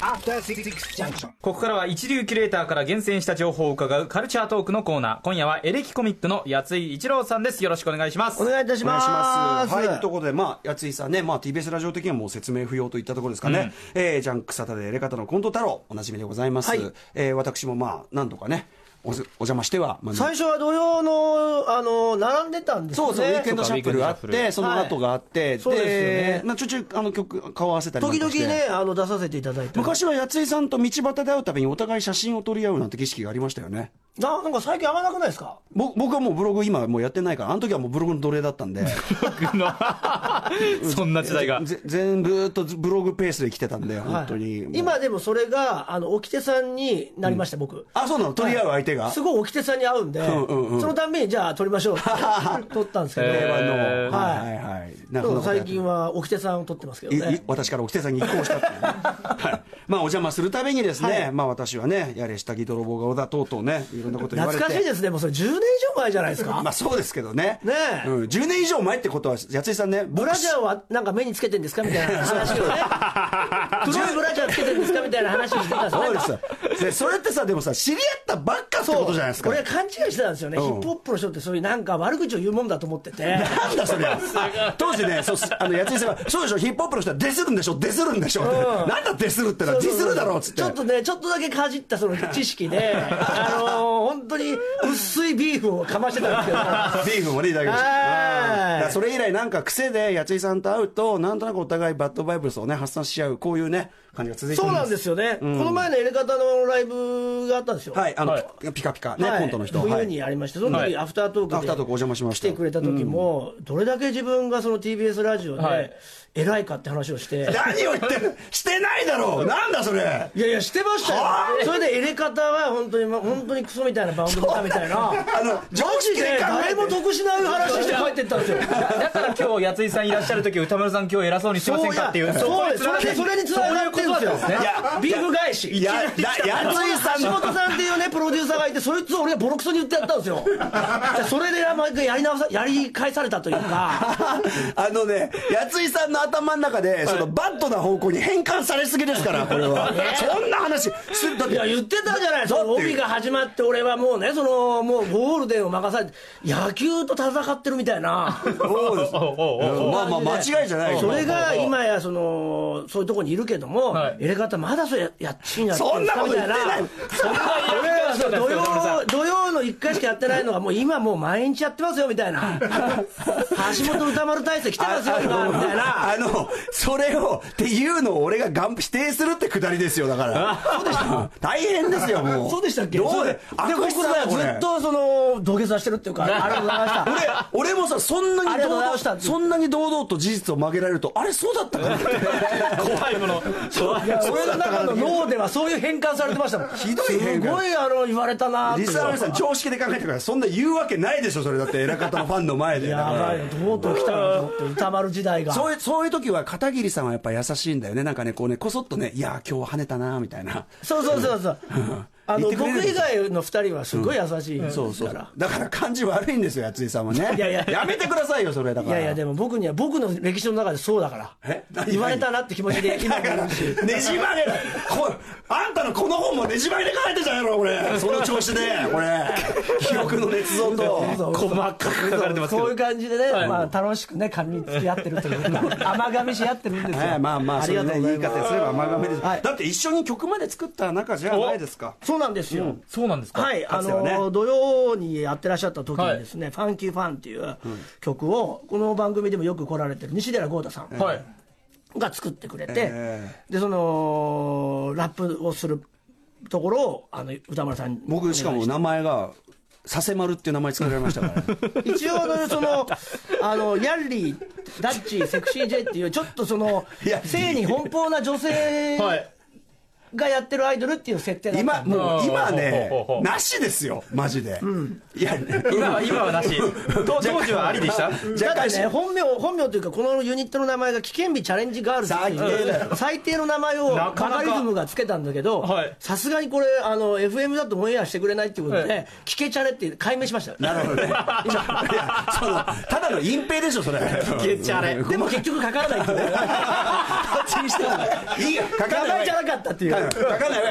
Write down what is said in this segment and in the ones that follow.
After Six Junction. ここからは一流キュレーターから厳選した情報を伺うカルチャートークのコーナー。今夜はエレキコミックの八井一郎さんです。よろしくお願いします。お願いいたしお願いしま。ますす。はい、ということで、まあ、八井さんね、まあ、TBS ラジオ的にはもう説明不要といったところですかね。えージャンクサタでエレカタのコント太郎、おなじみでございます。はいえー私もまあ、何度かね、おお邪魔しては、まあ最初は土曜の、あの、並んでたんですよね。そうそう、ウィークエンドシャッフルあって、その後があって、そうですよねまあ、ちょいちょい、あの、曲、顔合わせたり時々ね、あの、出させていただいて。昔は八井さんと道端で会うたびにお互い写真を撮り合うなんて儀式がありましたよね。ななんか最近合わなくないですか？ぼ僕はもうブログ今もうやってないから、あの時はもうブログの奴隷だったんで。そんな時代が。ぜ全部とブログペースで来てたんで、本当に。もう今でもそれが、あの、沖手さんになりました、僕。あ、そうなの？取り合う相手が、すごい沖手さんに会うんで、そのたんびにじゃあ撮りましょうって 撮ったんですけど、令和の、えーはいはいはい。最近は。は沖手さんを撮ってますけどね。私から沖手さんに移行したっていうね、はい、まあお邪魔するたびにですね、はい。まあ私はねやれ下着泥棒顔だとうとうねいろんなこと言われて。懐かしいですね、もうそれ10年以上前じゃないですか。まあそうですけどね。ねえ。うん、10年以上前ってことは八井さんねブラジャーはなんか目につけてんですかみたいな話をね。黒いブラジャーつけてるんですかみたいな話をしてたんですよそうです。よでそれってさでもさ知り合ったばっかってことじゃないですか。俺は勘違いしてたんですよね、うん。ヒップホップの人ってそういうなんか悪口を言うもんだと思ってて。なんだそりゃ。当時ねそうあの八井さんはそうでしょヒップホップの人はディスるんでしょディスるんでしょ、なんだディスるってのはディスるだろうっつってちょっとね、ちょっとだけかじったその知識で、あのー本当に薄いビーフをかましてたんですけど。ビーフもねいただきましたそれ以来なんか癖で八井さんと会うとなんとなくお互いバッドバイブスをね発散し合うこういうね感じが続いてそうなんですすよね、この前のエレカタのライブがあったんですよ。はいあの、はい。ピカピカね、はい。コントの人。冬はい。にありまして、その時はい。アフタートークでアフタートークお邪魔しました。来てくれた時も、どれだけ自分がその TBS ラジオはい。で偉いかって話をして、何を言ってる？してないだろう！なんだそれ！いやいや、してましたよ。は、それでエレカタは本当に、ま本当にクソみたいな番組だみたいな、あのマ常ジで識で誰も得しない話して帰ってったんですよ。だから今日、八井さんいらっしゃる時歌丸さん今日偉そうにしてませんかっていう。そうですそれでそれにつながってるんですよいやビーフ返し。いやややついさん橋の本さんっていうねプロデューサーがいてそいつを俺がボロクソに言ってやったんですよ。でそれで毎回やり直さやり返されたというか。あのね、八井さんの頭の中で、そのバッドな方向に変換されすぎですから、これは。そんな話、すだって。いや言ってたじゃない。その帯が始まって俺はもうねそのもうゴールデンを任されて野球と戦ってるみたいな。そうです。まあまあ間違いじゃないよ。それが今やそのそういうところにいるけども、はい。入れ方まだそれややっちんやってるそんなことみたいな。言ってない。そんな俺はそう土曜土曜の1回しかやってないのがもう今もう毎日やってますよみたいな。橋本歌丸大勢来てますよ今みたいな。あの、それを、っていうのを俺ががん否定するってくだりですよ、だから。そうでした。大変ですよ、もう。そうでしたっけ？どうでそうでで悪質僕らだよこれ。ずっとその土下座してるっていうかありがとうございました。俺、俺もさ、そんなに堂々そんなに堂々と事実を曲げられると、あれ、そうだったかなって。怖いもの。怖いいや俺の中の脳ではそういう変換されてましたもんひどい変換すごいあの言われたなリスナーの皆さん、常識で考えてください。そんな言うわけないでしょ、それだって、偉方のファンの前で。やばいよとうとう来たなと思って歌丸時代がそういう、そういう時は片桐さんはやっぱ優しいんだよね。なんかね、こうね、こそっとね、いやー、今日は跳ねたな、みたいな。そうそうそうそうあの僕以外の2人はすごい優しいですそうそうから。だから感じ悪いんですよ、八井さんはね。いやいや。やめてくださいよ、それだから。いやいやでも僕には僕の歴史の中でそうだから。言われたなって気持ちで今だからねじ曲げだ。こあんたのこの本もねじ曲げで書いてたやろこれ。その調子でこれ。記憶の捏造と。細かく書かれてますけど。そういう。感じでね、まあ、楽しくね噛みつき合ってるというか甘噛みし合ってるんですよ、ええまあまあそれね言い方すれば甘がめです、はい。だって一緒に曲まで作った仲じゃないですか。そうなんですよ、そうなんですか？はい、あかつてはね。の土曜にやってらっしゃった時にですね、ファンキーファンっていう曲を、この番組でもよく来られてる西寺豪太さんはい。が作ってくれて、えでそのラップをするところをあの歌丸さんに僕しかも名前が佐世丸っていう名前作られましたから、ね、一応のそのあのヤンリーダッチーセクシー J っていうちょっとその性に奔放な女性はい。がやってるアイドルっていう設定だった今んでもう今ねなしですよマジで、いや今は、今はなし。当当時はありでした？だってね、本名、本名というか、このユニットの名前が危険日チャレンジガールズってい最低だう、最低の名前をなかなか。バカリズムがつけたんだけどはい、さすがにこれ、あの、FM だとオンエアしてくれないっていうことはで、聞けチャレって解明しました。なるほどね。ただの隠蔽でしょそれ。けチャレ。でも結局かからないっていう。ねどっちにしてもい。いかかんない。ったっていうはい書かない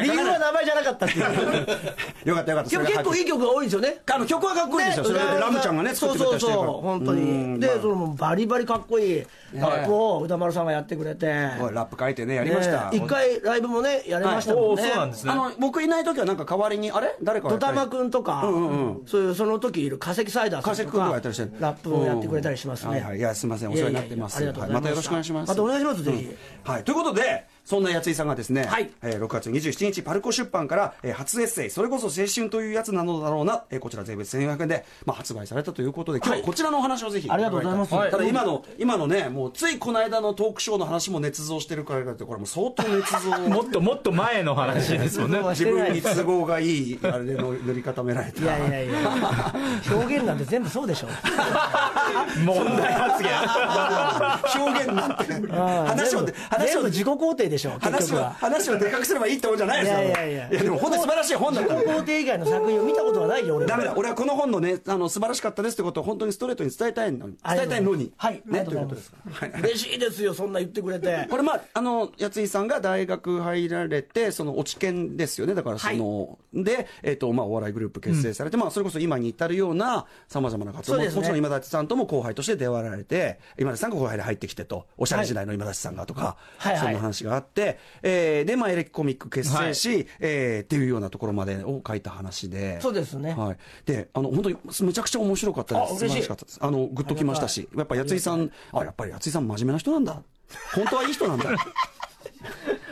理由は名前じゃなかったっていう。よかったよかった。でも結構いい曲が多いんですよね。あの曲はかっこいいですよ、それでラムちゃんがね作ってくれたりしてるから。そうそうそう本当うんにでそのバリバリかっこいいラップを歌丸さんがやってくれて。ラップ書いてねやりました、ね一回ライブもねやりましたもんね。そうなんですね。あの僕いない時はなんか代わりにあれ？誰かドタマ君とか、そういうその時いる化石サイダーさんと化石君とかかやったりして。ラップをやってくれたりしますね、はいはい。いやすみません。お世話になってます。いやいやいやありがとうございはい。またよろしくお願いします。またお願いしますぜひ、はい、ということで、そんなやついさんがですね、はい。えー6月27日、パルコ出版から、えー初エッセイ、それこそ青春というやつなのだろうな、えーこちら税別1400円で、まあ、発売されたということで、今日、こちらのお話をぜひ、ありがとうございます。はい。ただ今の、今のね、もうついこの間のトークショーの話も捏造してるからだって、これもう相当捏造。もっともっと前の話ですもんね。自分に都合がいい、あれでの塗り固められた。いやいやいや。表現なんて全部そうでしょ。問題発言。表現なんて、話を話を。自己肯定でしょ結話を、局は話をでかくすればいいってもんじゃないですよ。いやいやいや。いや、でも本当に素晴らしい本だから自己。肯定以外の作品を見たことはないよ俺は。ダメだ、俺はこの本のね、あの素晴らしかったですってことを本当にストレートに伝えたいのに、伝えたいのに、はい。ね、ということですか。嬉しいですよそんな言ってくれて。これまあ、あの、やついさんが大学入られて、その、落ち研ですよね。だから、その、で、えっ、と、まあ、お笑いグループ結成されて、まあ、それこそ今に至るような、さまざまな活動も、ちろん今立さんとも後輩として出会われて、今立さんが後輩で入ってきてと、おしゃれ時代の今立さんがとか、そんな話があって、えーで、まあ、エレキコミック結成し、えーっていうようなところまでを書いた話で。そうですねはい。で、あの、本当に、むちゃくちゃ面白かったです。素晴らしかったです。あの、グッときましたし、やっぱ、やついさん、あ、やっぱりやついさん真面目な人なんだ。本当はいい人なんだ。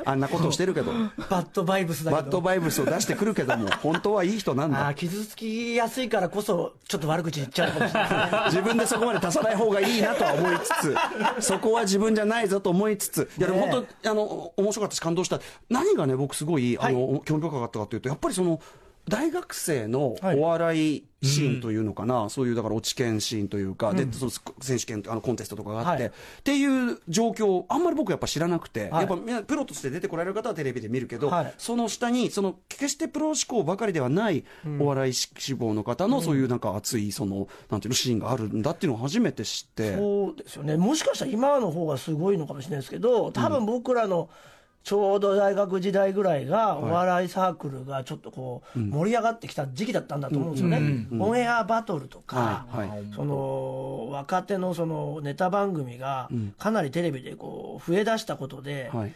あんなことをしてるけど、バッドバイブスだけど。バッドバイブスを出してくるけども、本当はいい人なんだ。あー傷つきやすいからこそちょっと悪口言っちゃうかもしれない。自分でそこまで足さない方がいいなとは思いつつ、そこは自分じゃないぞと思いつつ、いやでも本当、あの、面白かったし感動した。何がね、僕すごい、あの、興味深かったかというと、やっぱりその、大学生のお笑いシーンというのかな、そういうだから落ち研シーンというか、でその選手権あのコンテストとかがあって、はい。っていう状況あんまり僕やっぱ知らなくて、はい。やっぱプロとして出てこられる方はテレビで見るけど、はい。その下にその決してプロ志向ばかりではないお笑い志望の方のそういうなんか熱いそのなんていうのシーンがあるんだっていうのを初めて知って。そうですよね。もしかしたら今の方がすごいのかもしれないですけど多分僕らのちょうど大学時代ぐらいがお笑いサークルがちょっとこう盛り上がってきた時期だったんだと思うんですよね、オンエアバトルとか、その若手のそのネタ番組がかなりテレビでこう増えだしたことで、はい。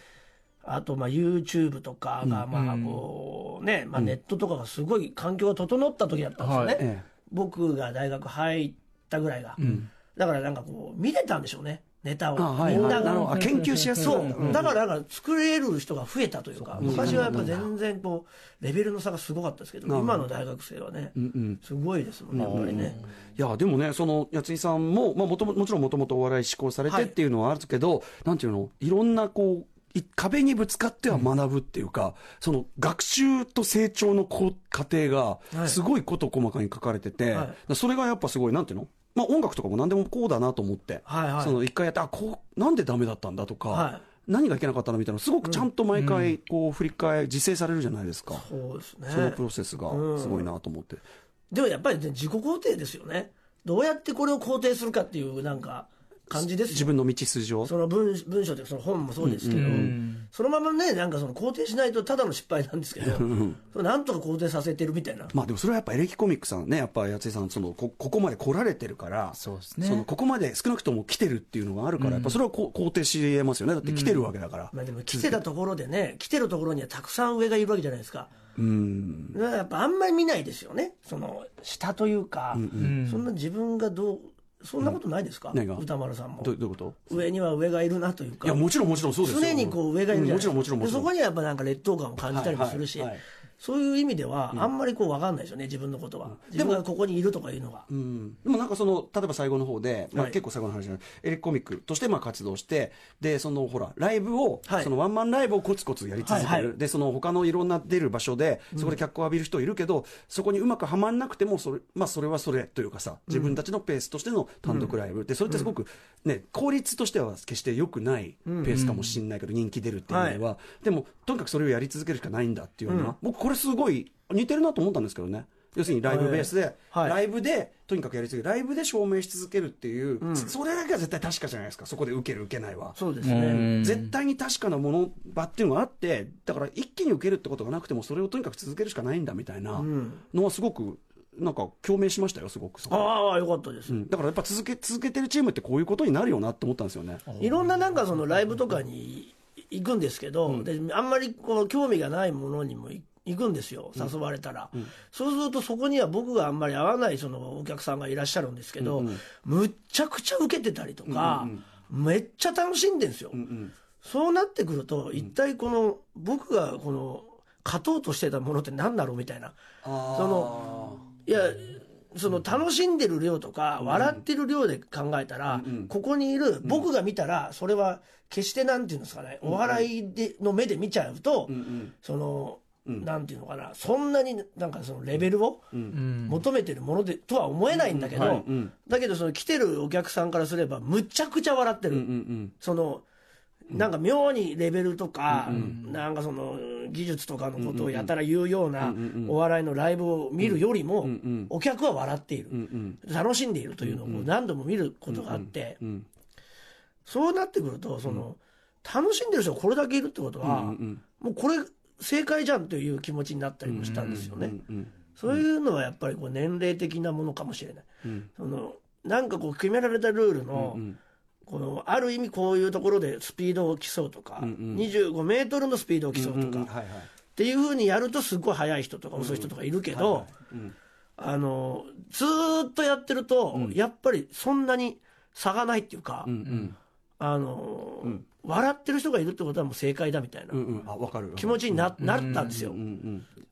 あとまあ YouTube とかがまあこうね、まあ、ネットとかがすごい環境が整った時だったんですよね、僕が大学入ったぐらいが、だからなんかこう見れたんでしょうねネタを、みんなが。あ研究しやすい。そう、だからなんか作れる人が増えたというか。昔はやっぱ全然こうレベルの差がすごかったですけど今の大学生はね、すごいですもんねやっぱりね、いやでもねそのやついさんも、まあ、もとももちろんもともとお笑い志向されてはいっていうのはあるけど、なんていうの？いろんなこうい壁にぶつかっては学ぶっていうか、その学習と成長の過程がはい。すごいこと細かに書かれてて、はい。それがやっぱすごいなんていうの？まあ音楽とかも何でもこうだなと思って、はいはい。その一回やってあこうなんでダメだったんだとか、はい。何がいけなかったのみたいなのすごくちゃんと毎回こう振り返自制されるじゃないですか、そうですね。そのプロセスがすごいなと思って。でもやっぱり、ね、自己肯定ですよね。どうやってこれを肯定するかっていうなんか感じですよ。自分の道筋を。その文文章というかその本もそうですけど、そのままねなんかその肯定しないとただの失敗なんですけど、それなんとか肯定させてるみたいな、まあでもそれはやっぱエレキコミックさんね、やっぱやついさん、そのこここまで来られてるから、そうですね。そのここまで少なくとも来てるっていうのがあるから、やっぱそれはこう肯定し得ますよね、だって来てるわけだから。まあ、でも来てたところでね来てるところにはたくさん上がいるわけじゃないですか。うん。だからやっぱあんまり見ないですよね。その下というか、そんな自分がどうそんなことないですか、歌丸さんも。どういうこと？上には上がいるなというか。いや、もちろんもちろんそうですよ常にこう上がいるじゃないですか、うんもちろんもちろんそこにはやっぱなんか劣等感を感じたりもするし、はいはいはいそういう意味ではあんまりこう分かんないですよね自分のことは、自分がここにいるとかいうのが、うん、でもなんかその例えば最後の方で、まあ、はい。結構最後の話じゃない、エレキコミックとしてまあ活動してでそのほらライブを、はい。そのワンマンライブをコツコツやり続ける、でその他のいろんな出る場所でそこで脚光を浴びる人いるけど、そこにうまくはまんなくてもそれ,、まあ、それはそれというかさ自分たちのペースとしての単独ライブ、でそれってすごく、ね、効率としては決して良くないペースかもしれないけど、人気出るっていう意味では、でもとにかくそれをやり続けるしかないんだっていうような、僕これすごい似てるなと思ったんですけどね。要するにライブベースで、はい。ライブでとにかくやり続ける。ライブで証明し続けるっていう、それだけは絶対確かじゃないですか。そこで受ける受けないは。そうですうね。ん。絶対に確かなもの場っていうのがあってだから一気に受けるってことがなくてもそれをとにかく続けるしかないんだみたいなのはすごくなんか共鳴しましたよすごくああ、よかったです。うん。だからやっぱ続け続けてるチームってこういうことになるよなって思ったんですよね。いろんななんかそのライブとかに行くんですけど、であんまりこう興味がないものにもい行くんですよ、誘われたら、そうするとそこには僕があんまり合わないそのお客さんがいらっしゃるんですけど、むっちゃくちゃ受けてたりとか、めっちゃ楽しんでんですよ、そうなってくると、一体この僕がこの勝とうとしてたものって何だろうみたいな。そのいやその楽しんでる量とか、笑ってる量で考えたら、ここにいる僕が見たら、それは決してなんていうんですかね、お笑いでの目で見ちゃうと、その、なんていうのかな、そんなになんかそのレベルを求めてるものでとは思えないんだけど、だけどその来てるお客さんからすれば、むちゃくちゃ笑ってる。そのなんか妙にレベルとか、なんかその技術とかのことをやたら言うようなお笑いのライブを見るよりも、お客は笑っている、楽しんでいるというのを何度も見ることがあって、そうなってくると、その楽しんでる人がこれだけいるってことは、もうこれ、正解じゃんという気持ちになったりもしたんですよね。そういうのはやっぱりこう年齢的なものかもしれない。そのなんかこう決められたルールの、このある意味こういうところでスピードを競うとか、25メートルのスピードを競うとか、っていうふうにやるとすごい速い人とか遅い人とかいるけど、あのずーっとやってると、やっぱりそんなに差がないっていうか、あの笑ってる人がいるってことはもう正解だみたいな。気持ちにななったんですよ。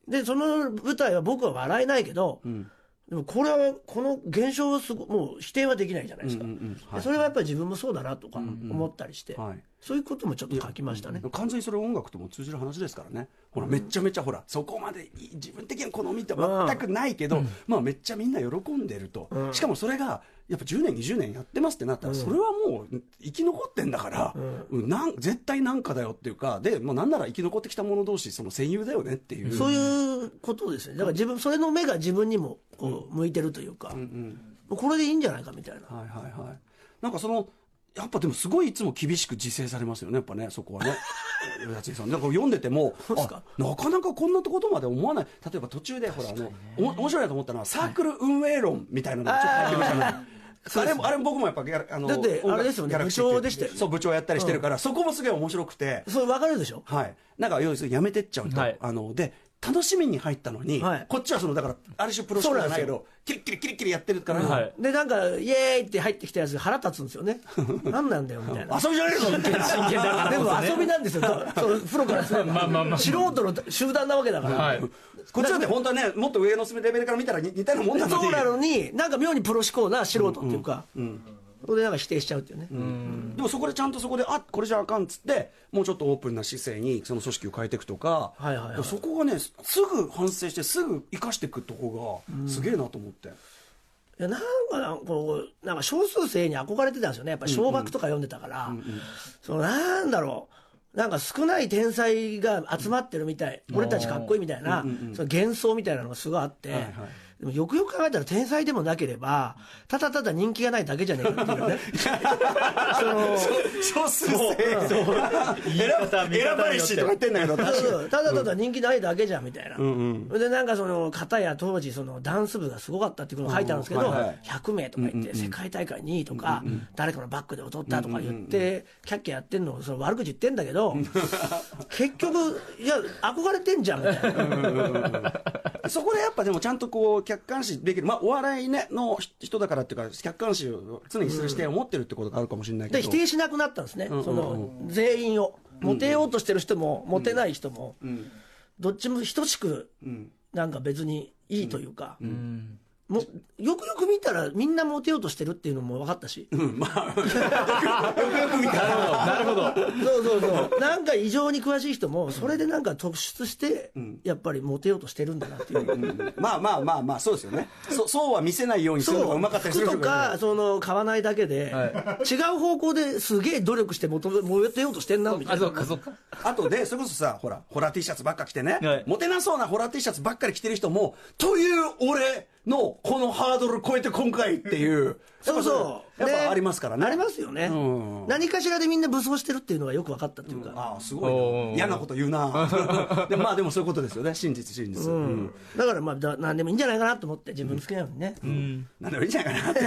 でその舞台は僕は笑えないけど、でもこれはこの現象をすごもう否定はできないじゃないですか、でそれはやっぱり自分もそうだなとか思ったりして、はいそういうこともちょっと書きましたね。完全にそれ音楽とも通じる話ですからね。ほらめっちゃめちゃほらそこまで自分的な好みって全くないけど、まあめっちゃみんな喜んでると、しかもそれがやっぱ10年20年やってますってなったら、それはもう生き残ってんだから、うん。なん絶対なんかだよっていうかでもうなんなら生き残ってきた者同士その戦友だよねっていう。そういうことですね。だから自分、それの目が自分にもこう向いてるというか、もうこれでいいんじゃないかみたいな。はいはいはい。なんかその、やっぱでもすごいいつも厳しく自制されますよね、やっぱね、そこはね。八井さん。なんか読んでても、あなかなかこんなことまで思わない。例えば途中で、ほら、あの、おも面白いなと思ったのは、サークル運営論みたいなのがちょっと入ってましたね。あれも、あれも僕もやっぱギャラ、あの、だってあれですよね部長でしたよねそう、部長やったりしてるから、そこもすげえ面白くて、それ分かるでしょ？はい。なんか、要するにやめてっちゃうと、はいあの、で、楽しみに入ったのに、はい。こっちはその、だから、ある種プロシコじゃないけど、キリッキリキリッキリやってるから、はい。で、なんか、イエーイって入ってきたやつが腹立つんですよね。何なんだよ、みたいな。遊びじゃねえぞみたいな。真剣だからでも 遊びなんですよ、そう。プロから。すれば、まあまあまあ。素人の集団なわけだから、はい。こっちだって本当はね、もっと上のレベルから見たら似似たようなもんなのに。そうなのに、なんか妙にプロ志向な素人っていうか、それでなんか否定しちゃうっていうね。でもそこでちゃんとそこで、あこれじゃあかんっつって、もうちょっとオープンな姿勢にその組織を変えていくとか、はいはいはい。そこがね、すぐ反省して、すぐ生かしていくとこが、すげえなと思って。いやなんかこうなんか少数生に憧れてたんですよね。やっぱり小学とか読んでたから、そのなんだろう。なんか少ない天才が集まってるみたい、俺たちかっこいいみたいな、その幻想みたいなのがすごいあって、はいはいでもよくよく考えたら天才でもなければただただ人気がないだけじゃねえかっていうね。その少数生選言い方ば選ばれしとか言ってんだけど、確かに。そうただただ人気ないだけじゃんみたいな、でなんかその片や当時そのダンス部がすごかったっていうのが書いてあるんですけど、うんはいはい。100名とか言って世界大会2位とか、誰かのバックで踊ったとか言って、キャッキャやってんのをその悪口言ってんだけど結局いや憧れてんじゃんみたいな。そこでやっぱでもちゃんとこう客観視できる、まあ、お笑い、ね、の人だからっていうか、客観視を常にする視点を持ってるってことがあるかもしれないけでど、否定しなくなったんですね、その全員を、モテようとしてる人も、モテない人も、どっちも等しく、なんか別にいいというか、もよくよく見たらみんなモテようとしてるっていうのも分かったし、うん、まあ、よくよく見たら。なるほどそうそうそう。なんか異常に詳しい人もそれでなんか突出してやっぱりモテようとしてるんだなっていう。まあまあまあまあ、そうですよね。そそうは見せないようにするのがう。まかったりする服とかその買わないだけで、は違う方向ですげえ努力してモテようとしてんなみたあいな。そうかそうか。あとで、それこそさ、ほら、ホラー T シャツばっか着てね、はい。モテなそうなホラー T シャツばっかり着てる人も、という俺のこのハードル超えて今回っていう、そうそう。やっね。ぱありますからね。ありますよね、うん。何かしらでみんな武装してるっていうのがよく分かったっていうか、ああ、すごい。嫌なこと言うな。でまあでもそういうことですよね。真実、真実。うん。だからまあだ何でもいいんじゃないかなと思って自分好きなのにね、なん。でもいいんじゃないかなって。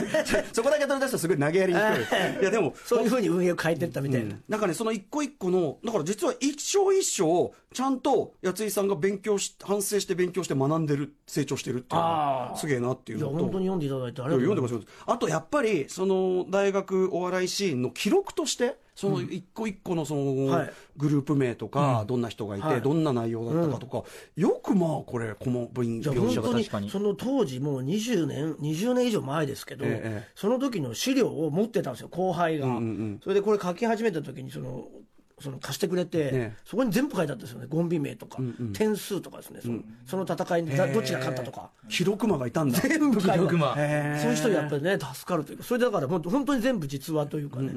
そこだけ取り出すとすごい投げやりにくい。いやでも、そういうふうに運営を変えてったみたいな、なん。かね、その一個一個の、だから実は一生一生、ちゃんと、やついさんが勉強し、反省して勉強して学んでる、成長してるっていうのが、すげえなっていういやのと。本当に読んでいただいてありいやがとうございます。読んでます。あとやっぱりその大学お笑いシーンの記録としてその一個一個のそのはい。グループ名とか、どんな人がいて、はい。どんな内容だったかとか、よくまあこれこの部員いや描写が本当に確かに。その当時もう20年20年以上前ですけど、ええその時の資料を持ってたんですよ後輩が、それでこれ書き始めた時にそのその貸してくれて、えそこに全部書いてあったんですよね。ゴンビ名とか、点数とかですね。その,、その戦いにだどっちが勝ったとか、記録魔がいたんだ。全部書いてある記録魔へー。そういう人やっぱりね助かるというか。それでだから本当本当に全部実話というかね、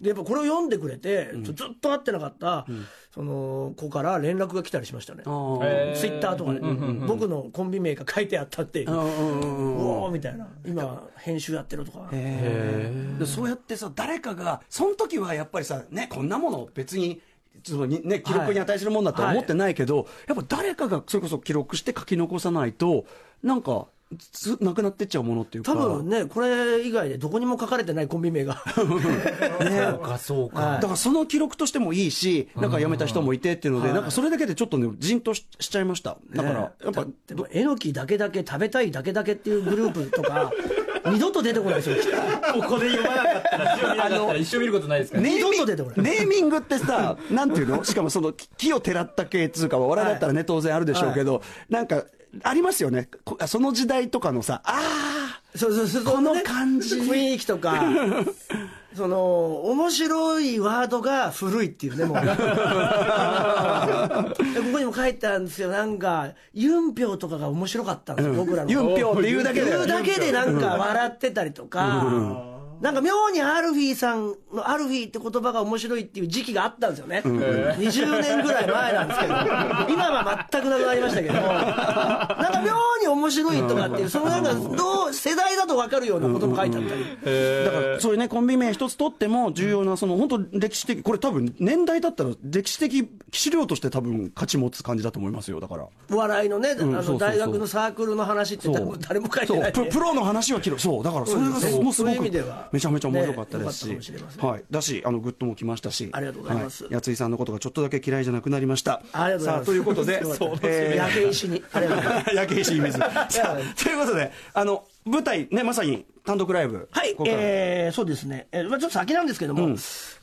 でやっぱこれを読んでくれて、ずっと会ってなかった、その子から連絡が来たりしましたね、ツイッターとかで、僕のコンビ名が書いてあったっていう、うおーみたいな、今、編集やってるとか、でそうやってさ誰かがその時はやっぱりさねこんなもの別にそのにね、記録に値するもんだとは思ってないけど、やっぱ誰かがそれこそ記録して書き残さないとなんかつなくなってっちゃうものっていうか。多分ね、これ以外でどこにも書かれてないコンビ名が、そうかそうか、はい。だからその記録としてもいいし、なんか辞めた人もいてっていうので、はい。なんかそれだけでちょっとね、じんとししちゃいました。だから、やっぱ、でも、えのきだけだけ食べたいだけだけっていうグループとか、二度と出てこないですよ、ここで読まなかったらったら一生見ることないですから。ね二度と出てこない。ネーミングってさ、なんていうの？しかもその、木を てらった系っつうか、笑いだったらね、当然あるでしょうけど、なんか、ありますよね。こその時代とかのさ、あそうそうそう、この感じ雰囲気とか、その、面白いワードが古いっていうね、もう。でここにも書いてあるんですよ、なんか、ユンピョウとかが面白かったんですよ、僕らあ、の。ユンピョウって言うだけで。言うだけでなんか笑ってたりとか、なんか妙にアルフィーさんのアルフィーって言葉が面白いっていう時期があったんですよね。20年ぐらい前なんですけど、今は全くなくなりましたけど、なんか妙に面白いとかっていう、そのなんかどう、世代だと分かるようなことも書いてあったり。だから、そういうね、コンビ名一つ取っても重要な、その、本当歴史的、これ多分、年代だったら歴史的資料として多分価値持つ感じだと思いますよ、だから。お笑いのね、あの大学のサークルの話って誰も書いてない。んでププロの話は記録そう。だからそれがもうすごくそういう意味ではめちゃめちゃ面白かったですし、はい、だしあのグッドも来ましたし。ありがとうございます。はやついさんのことがちょっとだけ嫌いじゃなくなりました。ありがとうございます。さあということで 焼け石に。焼け石水。さあということであの舞台ねまさに単独ライブ。はいここ、えーそうですね、えーまあ、ちょっと先なんですけども、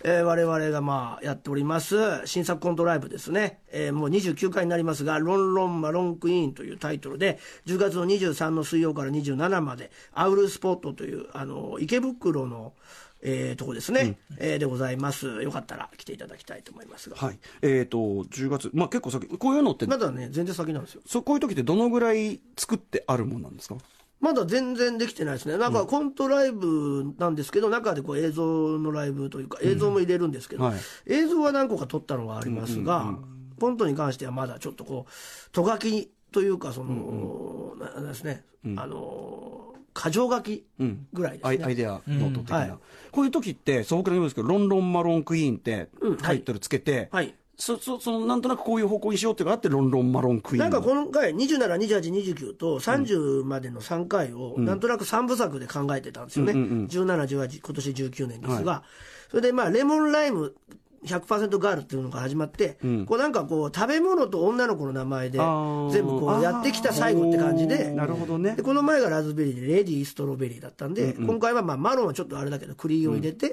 えー我々がまあやっております、新作コントライブですね、えーもう29回になりますが、ロンロンマロンクイーンというタイトルで、10月の23の水曜から27まで、アウルスポットという、あの池袋の、えーとこですね、えーでございます、よかったら来ていただきたいと思いますが、はい。えっ、と10月まあ結構先こういうのって、まだね、全然先なんですよ。そうこういう時ってどのぐらい作ってあるもんなんですか？まだ全然できてないですね、なんかコントライブなんですけど、中でこう映像のライブというか、映像も入れるんですけど、はい。映像は何個か撮ったのがありますが、コントに関してはまだちょっとこう、とがきというか、その、ななんですね、あの、箇条書きぐらいですね。アイアイデアノート的な、うんはい。こういう時って素朴な言うんですけどロンロンマロンクイーンってうん。タイトルつけて、はいそそそのなんとなくこういう方向にしようっていうのがあってロンロンマロンクイーン。なんか今回、27、28、29と30までの3回を、なんとなく3部作で考えてたんですよね、17、18、今年19年ですが、それでまあ、レモンライム100%ガールっていうのが始まって、こうなんかこう、食べ物と女の子の名前で、全部こうやってきた最後って感じで、なるほどね。でこの前がラズベリーで、レディーストロベリーだったんで、今回はまあマロンはちょっとあれだけど、栗を入れて、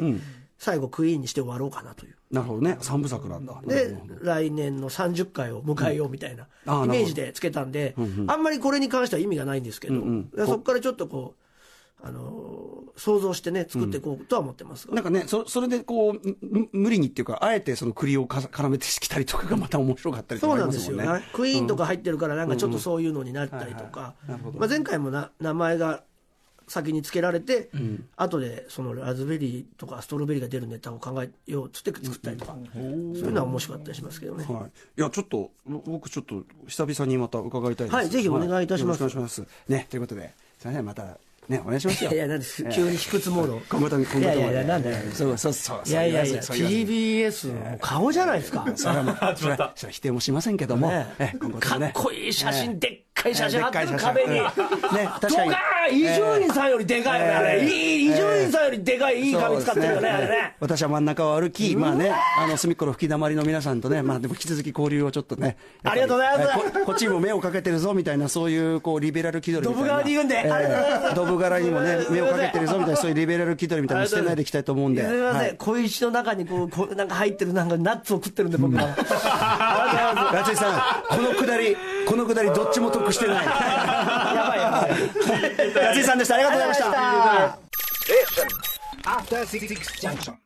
最後クイーンにして終わろうかなという。なるほどね。三部作なんだ。で、来年の30回を迎えようみたいなイメージでつけたんで、あんまりこれに関しては意味がないんですけど、でそこからちょっとこう、あのー想像してね、作っていこうとは思ってますが。なんかねそそれでこうむ無理にっていうかあえてその栗をか絡めてきたりとかがまた面白かったりとかそうなんでよ。ね、クイーンとか入ってるから、なんかちょっとそういうのになったりとか、まあ前回もな名前が先につけられて、後でそのラズベリーとかストロベリーが出るネタを考えようっつって作ったりとか、そういうのは面白かったりしますけどね。はい、いやちょっと僕ちょっと久々にまた伺いたいです。はいぜひお願いいたします。よろしくお願いします。ねということですいません。またねお願いしますよ。いやいや、なんです、急に卑屈モード。今後とも今後とも。いやいやいや、なんだよ。そうそうそう。いやいやいや、TBS の顔じゃないですか。それは もうそれは否定もしませんけども、今後とかっもねこいい写真、でっかい写真え貼ってる壁に。ね確かに。伊集院さんよりでかいよね、あれ。伊集院さんよりでかい、いい紙使ってるよね、あれね。私は真ん中を歩き、まあね、あの隅っこの吹き溜まりの皆さんとね、まあ、でも引き続き交流をちょっとね、ありがとうございます。えここっちにも目をかけてるぞみたいな、そういうこうリベラル気取りみたいな、ドブ川にんで。ドブ柄にもね、目をかけてるぞみたいな、そういうリベラル気取りみたいなの捨てないでいきたいと思うんで、すみません、はい。小石の中にこう、こうなんか入ってるなんかナッツを食ってるんで、僕は。ラチェさん、このくだり、このくだり、どっちも得してない。やばいやばい。ラチェさんでした、ありがとうございました。あり